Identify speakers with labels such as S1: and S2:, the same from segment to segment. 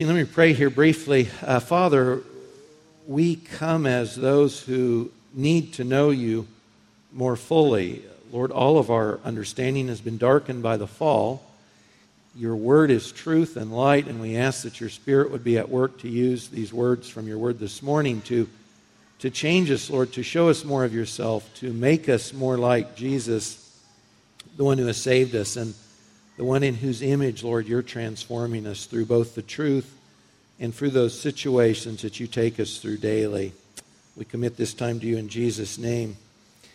S1: Let me pray here briefly. Uh, Father, we come as those who need to know you more fully. Lord, all of our understanding has been darkened by the fall. Your word is truth and light, and we ask that your spirit would be at work to use these words from your word this morning to, to change us, Lord, to show us more of yourself, to make us more like Jesus, the one who has saved us. And the one in whose image, Lord, you're transforming us through both the truth and through those situations that you take us through daily. We commit this time to you in Jesus' name. You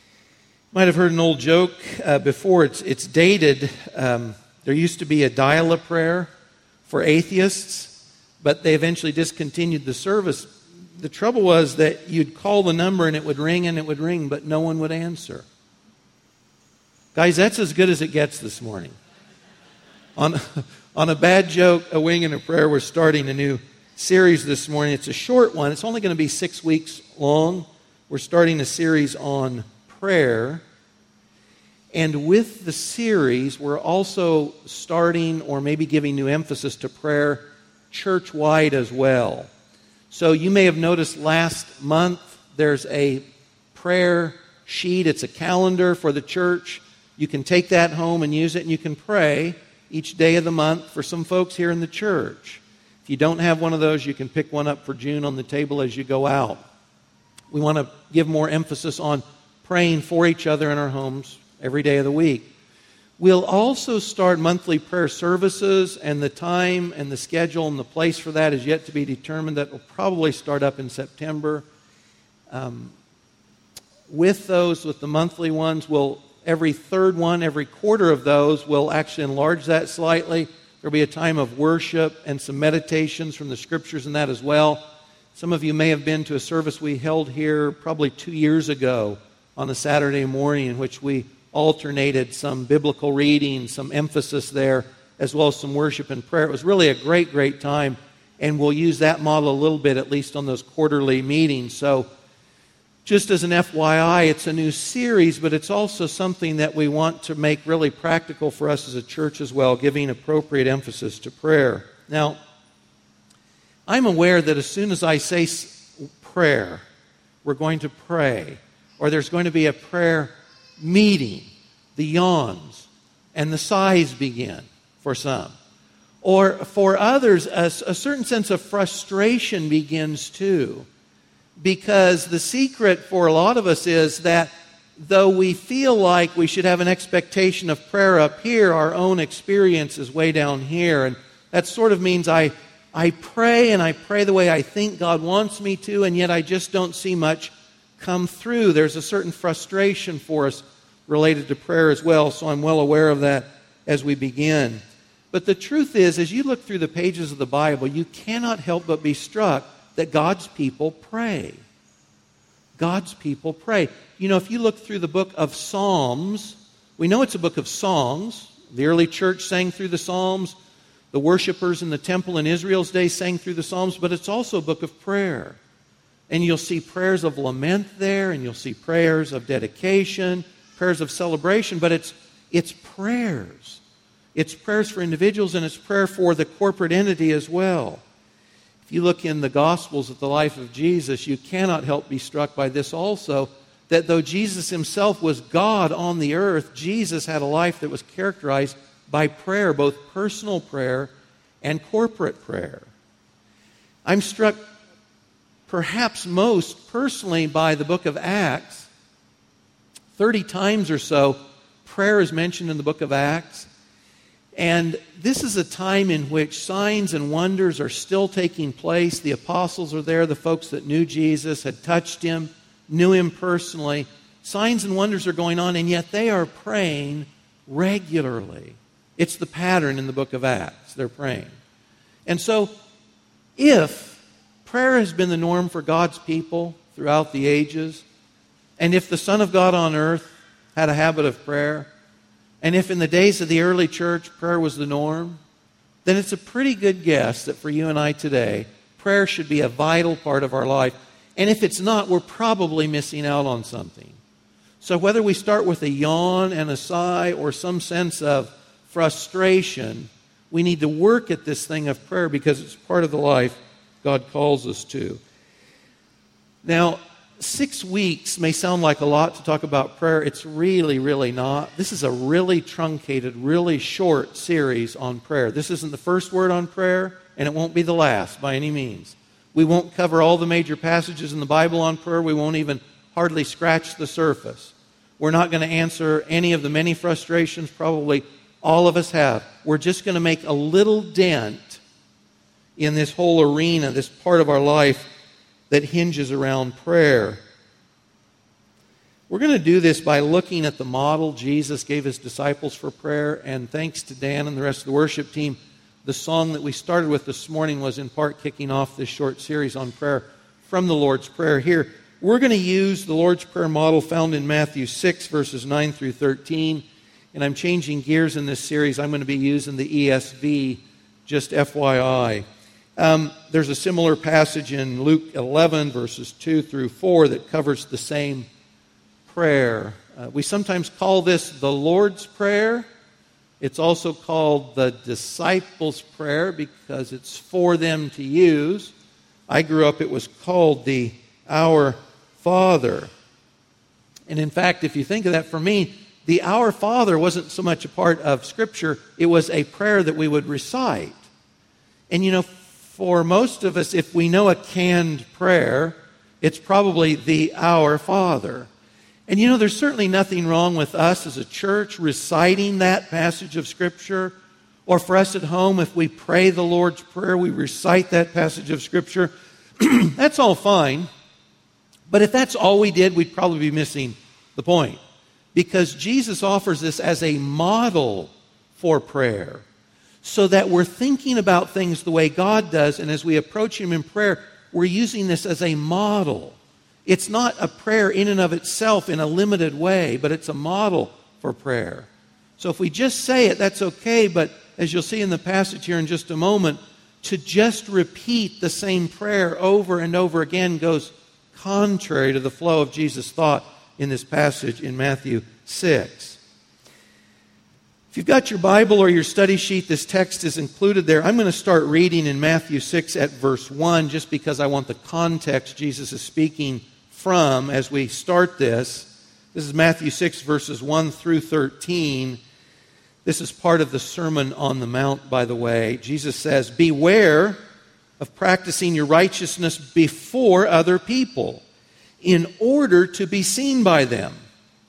S1: might have heard an old joke uh, before. It's, it's dated. Um, there used to be a dial a prayer for atheists, but they eventually discontinued the service. The trouble was that you'd call the number and it would ring and it would ring, but no one would answer. Guys, that's as good as it gets this morning. On, on a bad joke, a wing, and a prayer, we're starting a new series this morning. It's a short one, it's only going to be six weeks long. We're starting a series on prayer. And with the series, we're also starting or maybe giving new emphasis to prayer church wide as well. So you may have noticed last month there's a prayer sheet, it's a calendar for the church. You can take that home and use it, and you can pray each day of the month for some folks here in the church. If you don't have one of those, you can pick one up for June on the table as you go out. We want to give more emphasis on praying for each other in our homes every day of the week. We'll also start monthly prayer services, and the time and the schedule and the place for that is yet to be determined. That will probably start up in September. Um, with those, with the monthly ones, we'll every third one, every quarter of those, we'll actually enlarge that slightly. There'll be a time of worship and some meditations from the scriptures in that as well. Some of you may have been to a service we held here probably two years ago on a Saturday morning in which we alternated some biblical reading, some emphasis there, as well as some worship and prayer. It was really a great, great time, and we'll use that model a little bit, at least on those quarterly meetings. So just as an FYI, it's a new series, but it's also something that we want to make really practical for us as a church as well, giving appropriate emphasis to prayer. Now, I'm aware that as soon as I say prayer, we're going to pray, or there's going to be a prayer meeting, the yawns and the sighs begin for some. Or for others, a, a certain sense of frustration begins too because the secret for a lot of us is that though we feel like we should have an expectation of prayer up here, our own experience is way down here. And that sort of means I, I pray and I pray the way I think God wants me to, and yet I just don't see much come through. There's a certain frustration for us related to prayer as well, so I'm well aware of that as we begin. But the truth is, as you look through the pages of the Bible, you cannot help but be struck that God's people pray. God's people pray. You know, if you look through the book of Psalms, we know it's a book of songs. The early church sang through the Psalms. The worshippers in the temple in Israel's day sang through the Psalms, but it's also a book of prayer. And you'll see prayers of lament there, and you'll see prayers of dedication, prayers of celebration, but it's, it's prayers. It's prayers for individuals, and it's prayer for the corporate entity as well. You look in the Gospels at the life of Jesus, you cannot help be struck by this also that though Jesus himself was God on the earth, Jesus had a life that was characterized by prayer, both personal prayer and corporate prayer. I'm struck perhaps most personally by the book of Acts. 30 times or so, prayer is mentioned in the book of Acts. And this is a time in which signs and wonders are still taking place. The apostles are there, the folks that knew Jesus, had touched him, knew him personally. Signs and wonders are going on, and yet they are praying regularly. It's the pattern in the book of Acts. They're praying. And so, if prayer has been the norm for God's people throughout the ages, and if the Son of God on earth had a habit of prayer, and if in the days of the early church prayer was the norm, then it's a pretty good guess that for you and I today, prayer should be a vital part of our life. And if it's not, we're probably missing out on something. So whether we start with a yawn and a sigh or some sense of frustration, We need to work at this thing of prayer because it's part of the life God calls us to. Now, six weeks may sound like a lot to talk about prayer. It's really, really not. This is a really truncated, really short series on prayer. This isn't the first word on prayer, and it won't be the last by any means. We won't cover all the major passages in the Bible on prayer. We won't even hardly scratch the surface. We're not going to answer any of the many frustrations probably all of us have. We're just going to make a little dent in this whole arena, this part of our life that hinges around prayer. We're going to do this by looking at the model Jesus gave his disciples for prayer, and thanks to Dan and the rest of the worship team, the song that we started with this morning was in part kicking off this short series on prayer from the Lord's Prayer. Here, we're going to use the Lord's Prayer model found in Matthew 6, verses 9 through 13. And I'm changing gears in this series. I'm going to be using the ESV, just FYI. Um, there's a similar passage in Luke 11, verses 2 through 4, that covers the same prayer. Uh, we sometimes call this the Lord's Prayer. It's also called the disciples' prayer because it's for them to use. I grew up, it was called the Our Father. And in fact, if you think of that for me, the Our Father wasn't so much a part of Scripture, it was a prayer that we would recite. And you know, for most of us, if we know a canned prayer, it's probably the Our Father. And you know, there's certainly nothing wrong with us as a church reciting that passage of Scripture, or for us at home, if we pray the Lord's Prayer, we recite that passage of Scripture. that's all fine. But if that's all we did, we'd probably be missing the point. Because Jesus offers this as a model for prayer so that we're thinking about things the way God does, and as we approach Him in prayer, we're using this as a model. It's not a prayer in and of itself in a limited way, but it's a model for prayer. So if we just say it, that's okay, but as you'll see in the passage here in just a moment, to just repeat the same prayer over and over again goes contrary to the flow of Jesus' thought in this passage in Matthew 6. If you've got your Bible or your study sheet, this text is included there. I'm going to start reading in Matthew 6 at verse 1 just because I want the context Jesus is speaking from as we start this. This is Matthew 6, verses 1 through 13. This is part of the Sermon on the Mount, by the way. Jesus says, Beware of practicing your righteousness before other people in order to be seen by them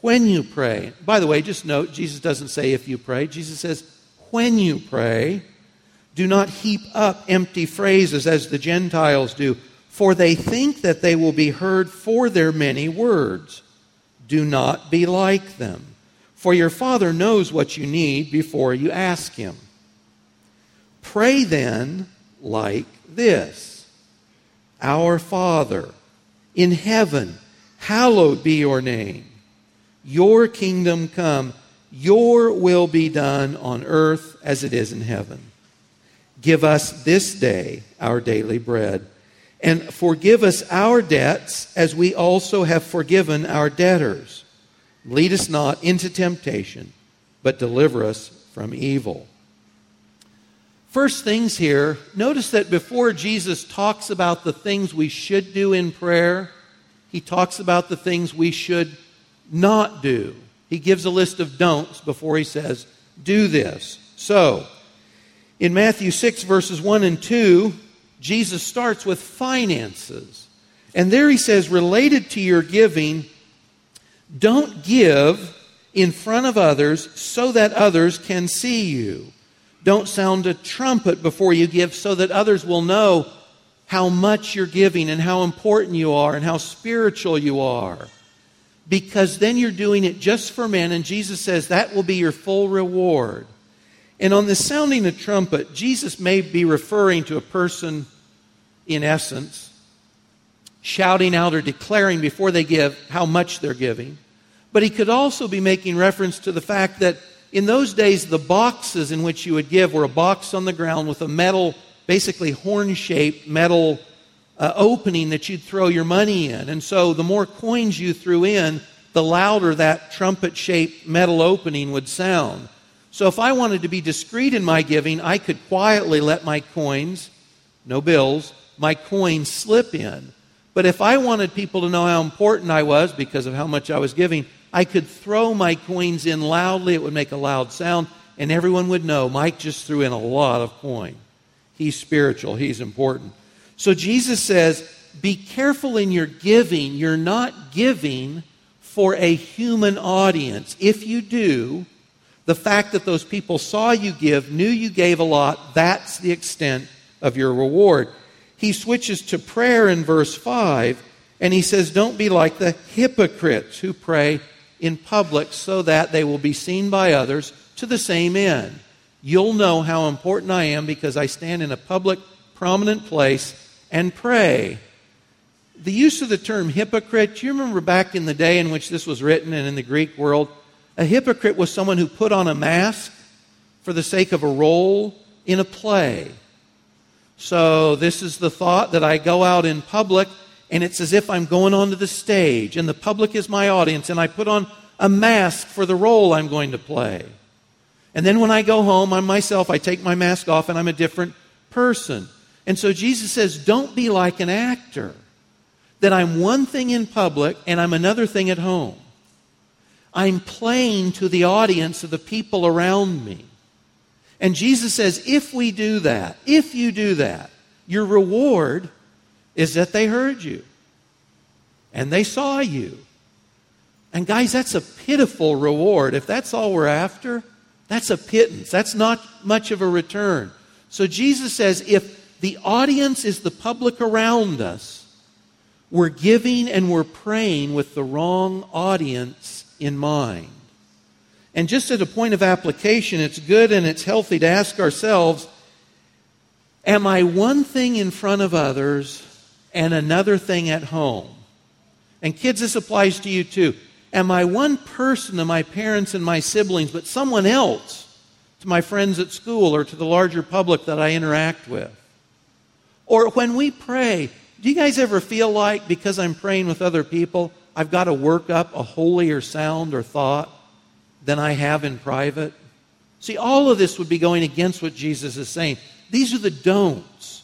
S1: when you pray. By the way, just note, Jesus doesn't say if you pray. Jesus says, when you pray, do not heap up empty phrases as the Gentiles do, for they think that they will be heard for their many words. Do not be like them, for your Father knows what you need before you ask Him. Pray then like this Our Father in heaven, hallowed be your name. Your kingdom come, your will be done on earth as it is in heaven. Give us this day our daily bread, and forgive us our debts as we also have forgiven our debtors. Lead us not into temptation, but deliver us from evil. First things here, notice that before Jesus talks about the things we should do in prayer, he talks about the things we should not do. He gives a list of don'ts before he says, do this. So, in Matthew 6, verses 1 and 2, Jesus starts with finances. And there he says, related to your giving, don't give in front of others so that others can see you. Don't sound a trumpet before you give so that others will know how much you're giving and how important you are and how spiritual you are. Because then you're doing it just for men, and Jesus says that will be your full reward. And on the sounding a trumpet, Jesus may be referring to a person, in essence, shouting out or declaring before they give how much they're giving. But he could also be making reference to the fact that in those days, the boxes in which you would give were a box on the ground with a metal, basically horn shaped metal uh, opening that you'd throw your money in. And so the more coins you threw in, the louder that trumpet shaped metal opening would sound. So if I wanted to be discreet in my giving, I could quietly let my coins, no bills, my coins slip in. But if I wanted people to know how important I was because of how much I was giving, I could throw my coins in loudly. It would make a loud sound, and everyone would know Mike just threw in a lot of coin. He's spiritual, he's important. So Jesus says, be careful in your giving. You're not giving for a human audience. If you do, the fact that those people saw you give, knew you gave a lot, that's the extent of your reward. He switches to prayer in verse 5, and he says, Don't be like the hypocrites who pray in public so that they will be seen by others to the same end. You'll know how important I am because I stand in a public, prominent place and pray. The use of the term hypocrite, you remember back in the day in which this was written and in the Greek world? A hypocrite was someone who put on a mask for the sake of a role in a play. So, this is the thought that I go out in public and it's as if I'm going onto the stage and the public is my audience and I put on a mask for the role I'm going to play. And then when I go home, I'm myself, I take my mask off and I'm a different person. And so Jesus says, don't be like an actor, that I'm one thing in public and I'm another thing at home. I'm playing to the audience of the people around me. And Jesus says, if we do that, if you do that, your reward is that they heard you and they saw you. And guys, that's a pitiful reward. If that's all we're after, that's a pittance. That's not much of a return. So Jesus says, if the audience is the public around us, we're giving and we're praying with the wrong audience in mind. And just at a point of application, it's good and it's healthy to ask ourselves Am I one thing in front of others and another thing at home? And kids, this applies to you too. Am I one person to my parents and my siblings, but someone else to my friends at school or to the larger public that I interact with? Or when we pray, do you guys ever feel like because I'm praying with other people, I've got to work up a holier sound or thought than I have in private. See, all of this would be going against what Jesus is saying. These are the don'ts.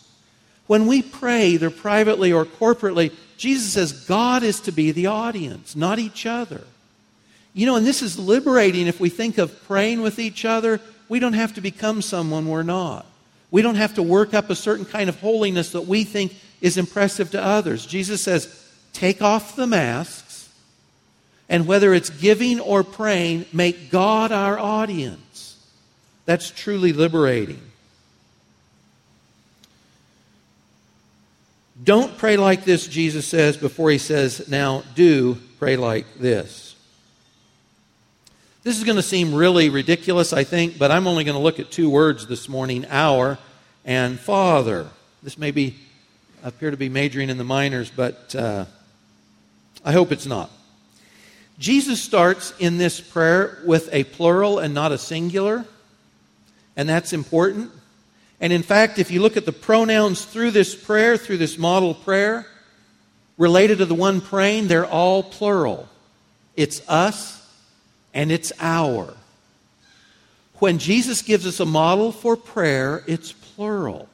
S1: When we pray, either privately or corporately, Jesus says God is to be the audience, not each other. You know, and this is liberating if we think of praying with each other. We don't have to become someone we're not. We don't have to work up a certain kind of holiness that we think is impressive to others. Jesus says, take off the masks, and whether it's giving or praying, make God our audience. That's truly liberating. Don't pray like this, Jesus says, before he says, now do pray like this. This is going to seem really ridiculous, I think, but I'm only going to look at two words this morning our and Father. This may be appear to be majoring in the minors, but uh, I hope it's not. Jesus starts in this prayer with a plural and not a singular, and that's important. And in fact, if you look at the pronouns through this prayer, through this model prayer, related to the one praying, they're all plural. It's us and it's our. When Jesus gives us a model for prayer, it's plural.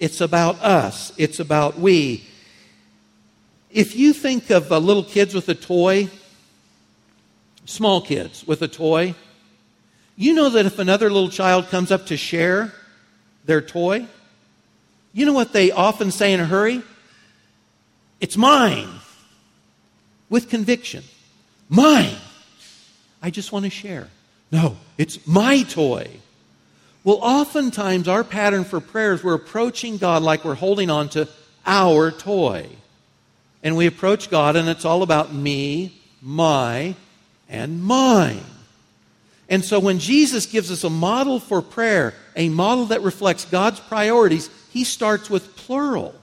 S1: It's about us, it's about we. If you think of uh, little kids with a toy, small kids with a toy, you know that if another little child comes up to share their toy, You know what they often say in a hurry? It's mine. With conviction. Mine. I just want to share. No, it's my toy. Well, oftentimes our pattern for prayer is we're approaching God like we're holding on to our toy. And we approach God and it's all about me, my, and mine. And so when Jesus gives us a model for prayer, a model that reflects God's priorities, he starts with plural,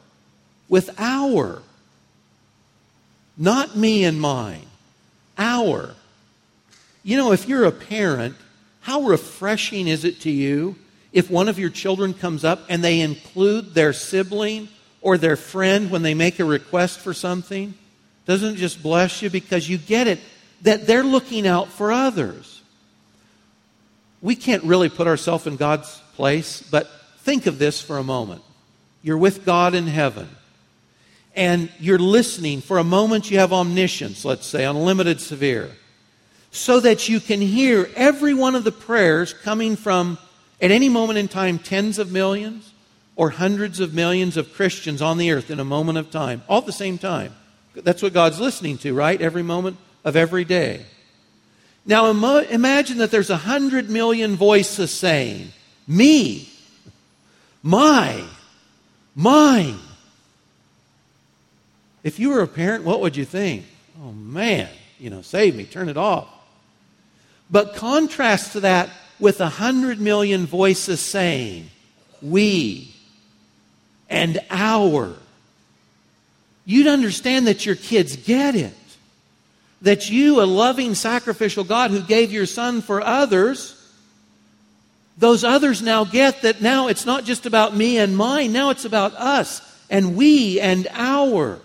S1: with our. Not me and mine, our. You know, if you're a parent, how refreshing is it to you if one of your children comes up and they include their sibling or their friend when they make a request for something? Doesn't it just bless you because you get it that they're looking out for others? We can't really put ourselves in God's place, but think of this for a moment. You're with God in heaven and you're listening. For a moment, you have omniscience, let's say, unlimited severe, so that you can hear every one of the prayers coming from, at any moment in time, tens of millions or hundreds of millions of Christians on the earth in a moment of time, all at the same time. That's what God's listening to, right? Every moment of every day. Now imagine that there's a hundred million voices saying, Me, my, mine. If you were a parent, what would you think? Oh man, you know, save me, turn it off. But contrast to that with a hundred million voices saying, we and our. You'd understand that your kids get it. That you, a loving, sacrificial God who gave your son for others, those others now get that now it's not just about me and mine, now it's about us and we and our.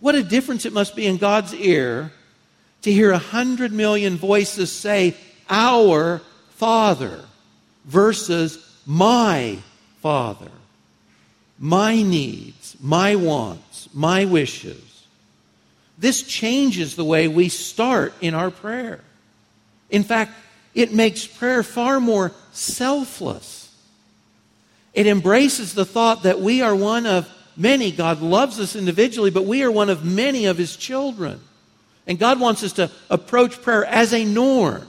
S1: What a difference it must be in God's ear to hear a hundred million voices say, Our Father versus my Father, my needs, my wants, my wishes. This changes the way we start in our prayer. In fact, it makes prayer far more selfless. It embraces the thought that we are one of many. God loves us individually, but we are one of many of His children. And God wants us to approach prayer as a norm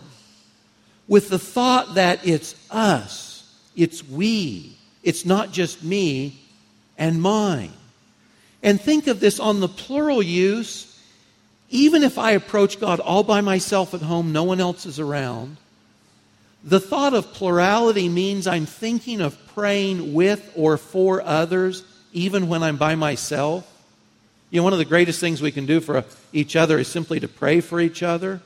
S1: with the thought that it's us, it's we, it's not just me and mine. And think of this on the plural use. Even if I approach God all by myself at home, no one else is around, the thought of plurality means I'm thinking of praying with or for others, even when I'm by myself. You know, one of the greatest things we can do for each other is simply to pray for each other.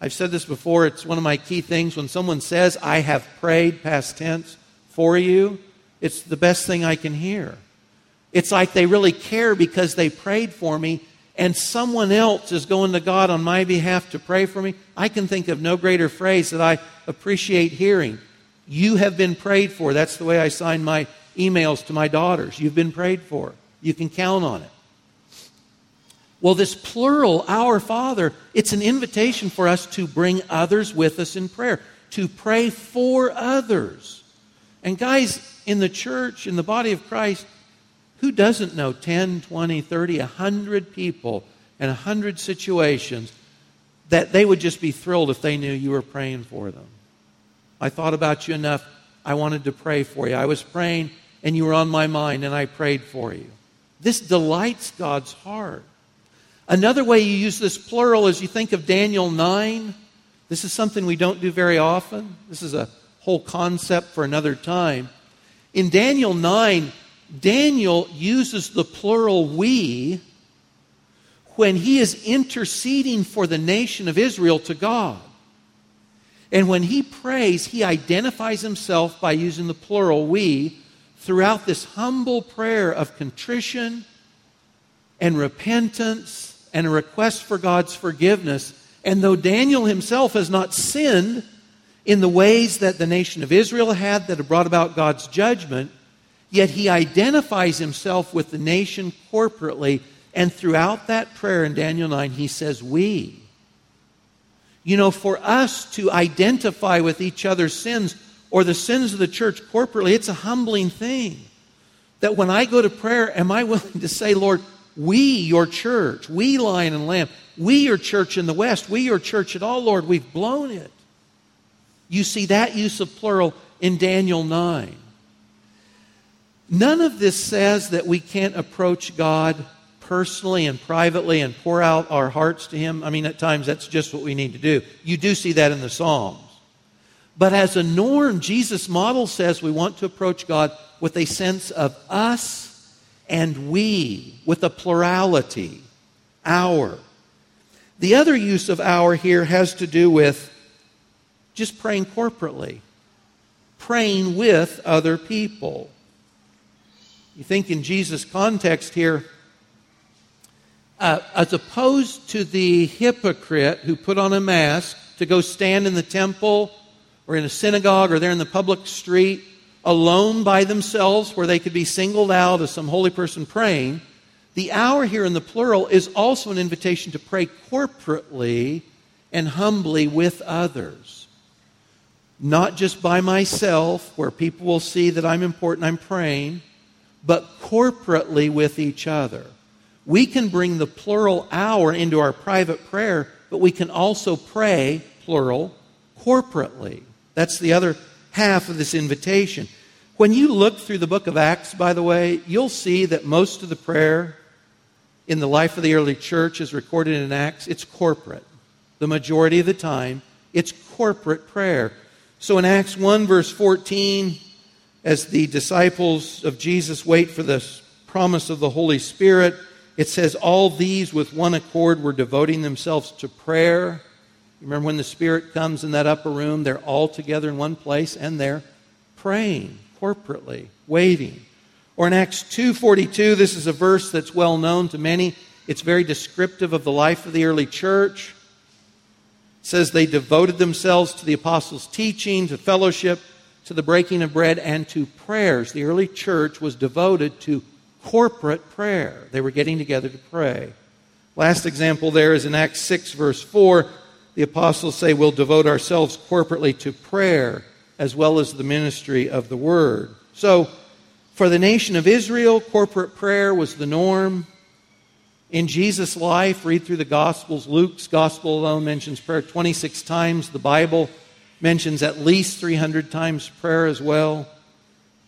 S1: I've said this before, it's one of my key things. When someone says, I have prayed, past tense, for you, it's the best thing I can hear. It's like they really care because they prayed for me and someone else is going to God on my behalf to pray for me, I can think of no greater phrase that I appreciate hearing. You have been prayed for. That's the way I sign my emails to my daughters. You've been prayed for. You can count on it. Well, this plural, our Father, it's an invitation for us to bring others with us in prayer, to pray for others. And guys, in the church, in the body of Christ, who doesn't know 10, 20, 30, 100 people and 100 situations that they would just be thrilled if they knew you were praying for them? I thought about you enough. I wanted to pray for you. I was praying and you were on my mind and I prayed for you. This delights God's heart. Another way you use this plural is you think of Daniel 9. This is something we don't do very often. This is a whole concept for another time. In Daniel 9, Daniel uses the plural we when he is interceding for the nation of Israel to God. And when he prays, he identifies himself by using the plural we throughout this humble prayer of contrition and repentance and a request for God's forgiveness. And though Daniel himself has not sinned in the ways that the nation of Israel had that have brought about God's judgment, Yet he identifies himself with the nation corporately. And throughout that prayer in Daniel 9, he says, We. You know, for us to identify with each other's sins, or the sins of the church corporately, it's a humbling thing. That when I go to prayer, am I willing to say, Lord, we, your church, we, Lion and Lamb, we, your church in the West, we, your church at all, Lord, we've blown it. You see that use of plural in Daniel 9. None of this says that we can't approach God personally and privately and pour out our hearts to Him. I mean, at times that's just what we need to do. You do see that in the Psalms. But as a norm, Jesus' model says we want to approach God with a sense of us and we, with a plurality, our. The other use of our here has to do with just praying corporately, praying with other people. You think in Jesus' context here, uh, as opposed to the hypocrite who put on a mask to go stand in the temple or in a synagogue or there in the public street alone by themselves where they could be singled out as some holy person praying, the our here in the plural is also an invitation to pray corporately and humbly with others. Not just by myself, where people will see that I'm important, I'm praying, but corporately with each other. We can bring the plural our into our private prayer, but we can also pray, plural, corporately. That's the other half of this invitation. When you look through the book of Acts, by the way, you'll see that most of the prayer in the life of the early church is recorded in Acts. It's corporate. The majority of the time, it's corporate prayer. So in Acts 1, verse 14, as the disciples of Jesus wait for the promise of the Holy Spirit, it says, All these with one accord were devoting themselves to prayer. Remember when the Spirit comes in that upper room, they're all together in one place and they're praying corporately, waiting. Or in Acts 2:42, this is a verse that's well known to many. It's very descriptive of the life of the early church. It says they devoted themselves to the apostles' teaching, to fellowship, to the breaking of bread, and to prayers. The early church was devoted to corporate prayer. They were getting together to pray. Last example there is in Acts 6, verse 4. The apostles say we'll devote ourselves corporately to prayer as well as the ministry of the word. So, for the nation of Israel, corporate prayer was the norm. In Jesus' life, read through the Gospels. Luke's Gospel alone mentions prayer 26 times. The Bible mentions at least 300 times prayer as well.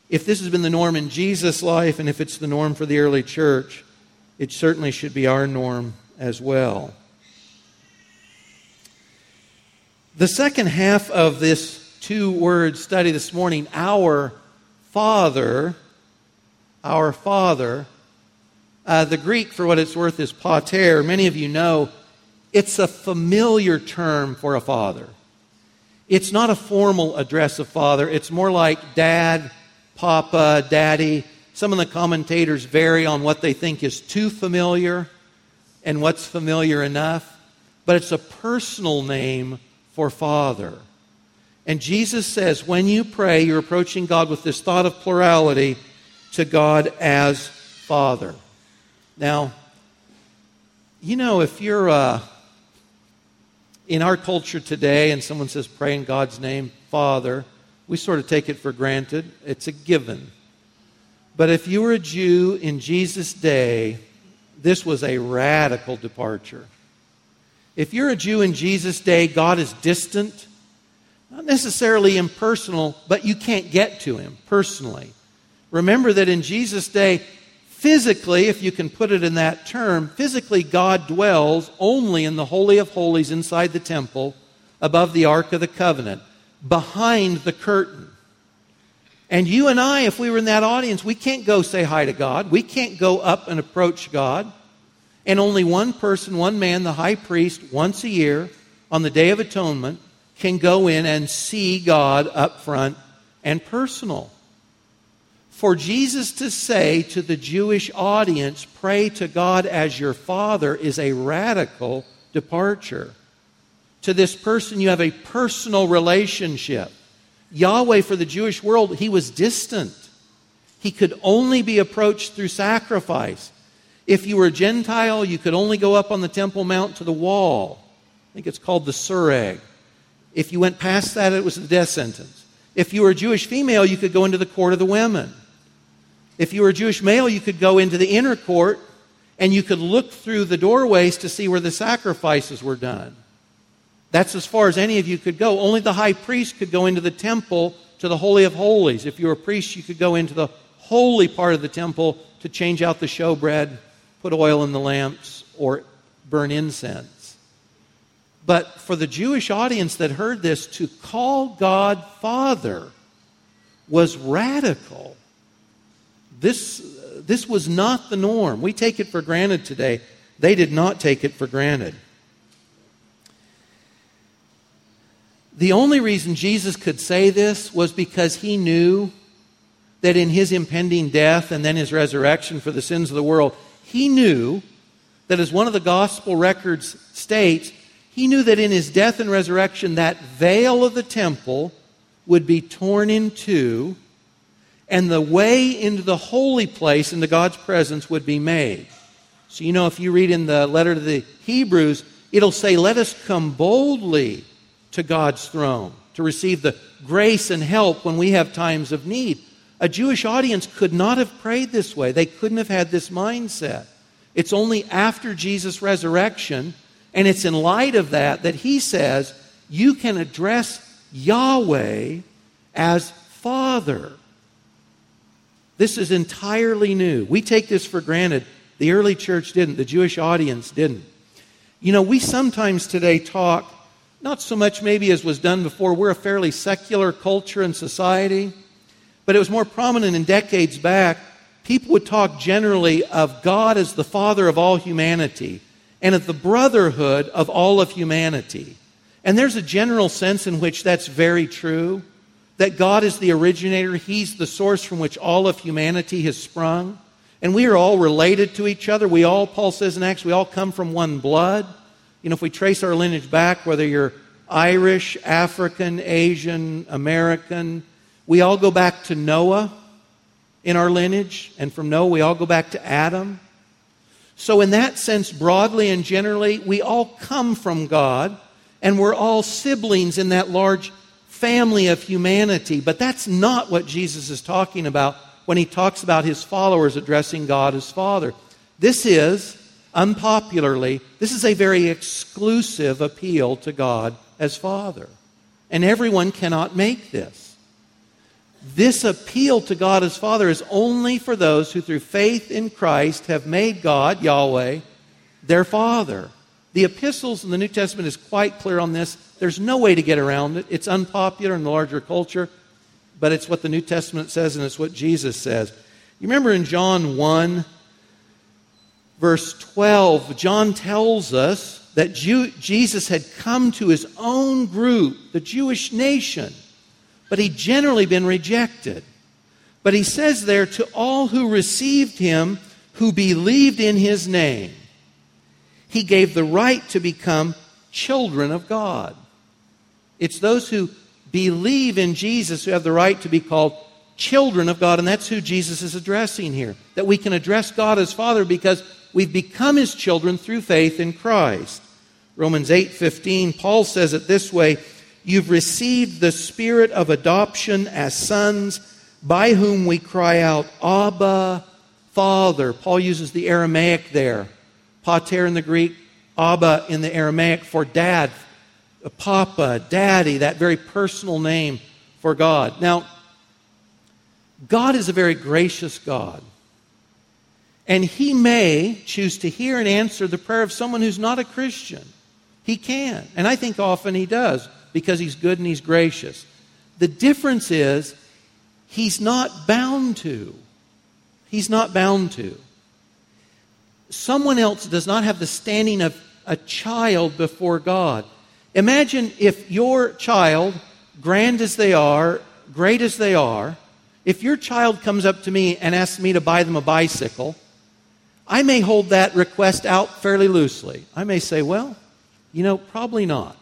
S1: If this has been the norm in Jesus' life, and if it's the norm for the early church, it certainly should be our norm as well. The second half of this two word study this morning, our Father, our Father, uh, the Greek, for what it's worth, is pater. Many of you know it's a familiar term for a father. It's not a formal address of father. It's more like dad, papa, daddy. Some of the commentators vary on what they think is too familiar and what's familiar enough. But it's a personal name for father. And Jesus says, when you pray, you're approaching God with this thought of plurality to God as Father. Now, you know, if you're uh, in our culture today and someone says, pray in God's name, Father, we sort of take it for granted. It's a given. But if you were a Jew in Jesus' day, this was a radical departure. If you're a Jew in Jesus' day, God is distant, not necessarily impersonal, but you can't get to him personally. Remember that in Jesus' day, Physically, if you can put it in that term, physically God dwells only in the Holy of Holies inside the temple above the Ark of the Covenant, behind the curtain. And you and I, if we were in that audience, we can't go say hi to God. We can't go up and approach God. And only one person, one man, the high priest, once a year on the Day of Atonement, can go in and see God up front and personal for Jesus to say to the Jewish audience, pray to God as your Father, is a radical departure. To this person, you have a personal relationship. Yahweh, for the Jewish world, he was distant. He could only be approached through sacrifice. If you were a Gentile, you could only go up on the Temple Mount to the wall. I think it's called the Soreg. If you went past that, it was the death sentence. If you were a Jewish female, you could go into the court of the women. If you were a Jewish male, you could go into the inner court and you could look through the doorways to see where the sacrifices were done. That's as far as any of you could go. Only the high priest could go into the temple to the Holy of Holies. If you were a priest, you could go into the holy part of the temple to change out the showbread, put oil in the lamps, or burn incense. But for the Jewish audience that heard this, to call God Father was radical. This, this was not the norm. We take it for granted today. They did not take it for granted. The only reason Jesus could say this was because he knew that in his impending death and then his resurrection for the sins of the world, he knew that as one of the gospel records states, he knew that in his death and resurrection, that veil of the temple would be torn in two and the way into the holy place, into God's presence, would be made. So, you know, if you read in the letter to the Hebrews, it'll say, Let us come boldly to God's throne to receive the grace and help when we have times of need. A Jewish audience could not have prayed this way, they couldn't have had this mindset. It's only after Jesus' resurrection, and it's in light of that, that he says, You can address Yahweh as Father. This is entirely new. We take this for granted. The early church didn't, the Jewish audience didn't. You know, we sometimes today talk, not so much maybe as was done before, we're a fairly secular culture and society, but it was more prominent in decades back. People would talk generally of God as the Father of all humanity and of the brotherhood of all of humanity. And there's a general sense in which that's very true that God is the originator, He's the source from which all of humanity has sprung. And we are all related to each other. We all, Paul says in Acts, we all come from one blood. You know, if we trace our lineage back, whether you're Irish, African, Asian, American, we all go back to Noah in our lineage. And from Noah, we all go back to Adam. So, in that sense, broadly and generally, we all come from God, and we're all siblings in that large family of humanity. But that's not what Jesus is talking about when he talks about his followers addressing God as Father. This is, unpopularly, this is a very exclusive appeal to God as Father. And everyone cannot make this. This appeal to God as Father is only for those who, through faith in Christ, have made God, Yahweh, their Father. The epistles in the New Testament is quite clear on this. There's no way to get around it. It's unpopular in the larger culture, but it's what the New Testament says and it's what Jesus says. You remember in John 1, verse 12, John tells us that Jew, Jesus had come to his own group, the Jewish nation, but he'd generally been rejected. But he says there, to all who received him, who believed in his name, he gave the right to become children of God. It's those who believe in Jesus who have the right to be called children of God, and that's who Jesus is addressing here. That we can address God as Father because we've become his children through faith in Christ. Romans 8:15 Paul says it this way, you've received the spirit of adoption as sons by whom we cry out Abba Father. Paul uses the Aramaic there pater in the Greek, Abba in the Aramaic for dad, Papa, Daddy, that very personal name for God. Now, God is a very gracious God. And He may choose to hear and answer the prayer of someone who's not a Christian. He can. And I think often He does because He's good and He's gracious. The difference is He's not bound to. He's not bound to someone else does not have the standing of a child before God. Imagine if your child, grand as they are, great as they are, if your child comes up to me and asks me to buy them a bicycle, I may hold that request out fairly loosely. I may say, well, you know, probably not.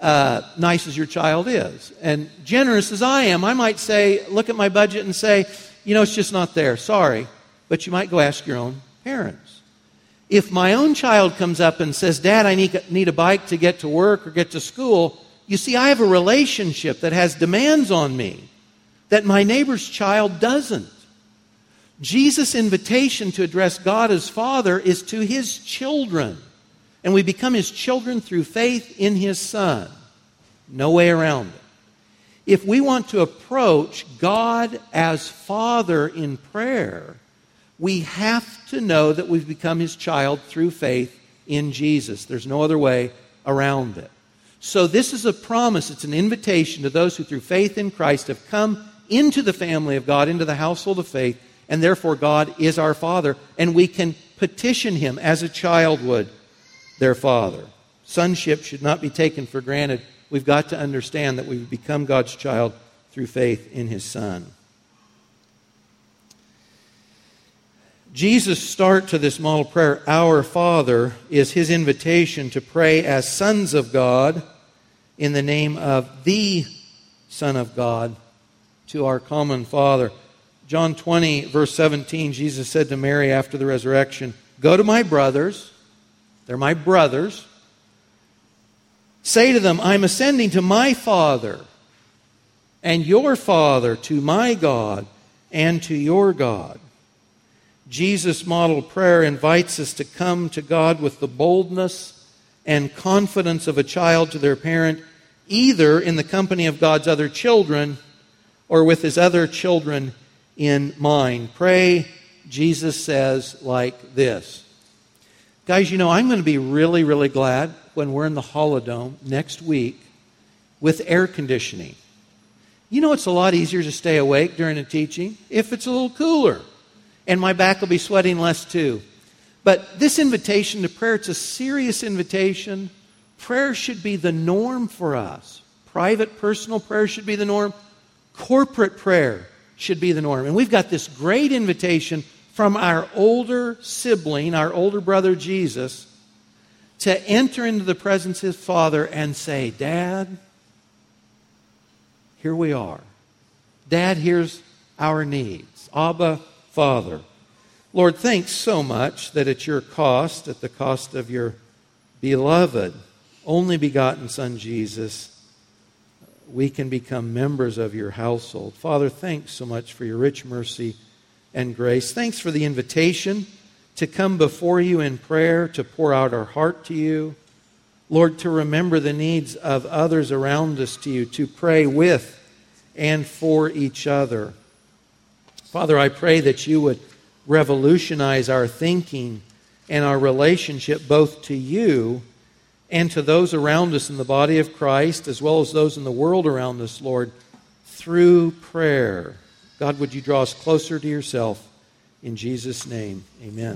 S1: Uh, nice as your child is. And generous as I am, I might say, look at my budget and say, you know, it's just not there. Sorry. But you might go ask your own parents. If my own child comes up and says, Dad, I need, need a bike to get to work or get to school, You see, I have a relationship that has demands on me that my neighbor's child doesn't. Jesus' invitation to address God as Father is to his children. And we become his children through faith in his Son. No way around it. If we want to approach God as Father in prayer, we have to know that we've become his child through faith in Jesus. There's no other way around it. So, this is a promise, it's an invitation to those who, through faith in Christ, have come into the family of God, into the household of faith, and therefore God is our Father, and we can petition Him as a child would their Father. Sonship should not be taken for granted. We've got to understand that we've become God's child through faith in His Son. Jesus' start to this model prayer, Our Father, is his invitation to pray as sons of God in the name of the Son of God to our common Father. John 20, verse 17, Jesus said to Mary after the resurrection, Go to my brothers, they're my brothers. Say to them, I'm ascending to my Father and your Father, to my God and to your God. Jesus' model prayer invites us to come to God with the boldness and confidence of a child to their parent, either in the company of God's other children or with his other children in mind. Pray, Jesus says, like this. Guys, you know, I'm going to be really, really glad when we're in the Holodome next week with air conditioning. You know, it's a lot easier to stay awake during a teaching if it's a little cooler and my back will be sweating less too. But this invitation to prayer, it's a serious invitation. Prayer should be the norm for us. Private, personal prayer should be the norm. Corporate prayer should be the norm. And we've got this great invitation from our older sibling, our older brother Jesus, to enter into the presence of his father and say, Dad, here we are. Dad, here's our needs. Abba, Father. Lord, thanks so much that at your cost, at the cost of your beloved, only begotten Son Jesus, we can become members of your household. Father, thanks so much for your rich mercy and grace. Thanks for the invitation to come before you in prayer, to pour out our heart to you. Lord, to remember the needs of others around us to you, to pray with and for each other. Father, I pray that you would revolutionize our thinking and our relationship both to you and to those around us in the body of Christ, as well as those in the world around us, Lord, through prayer. God, would you draw us closer to yourself? In Jesus' name, amen.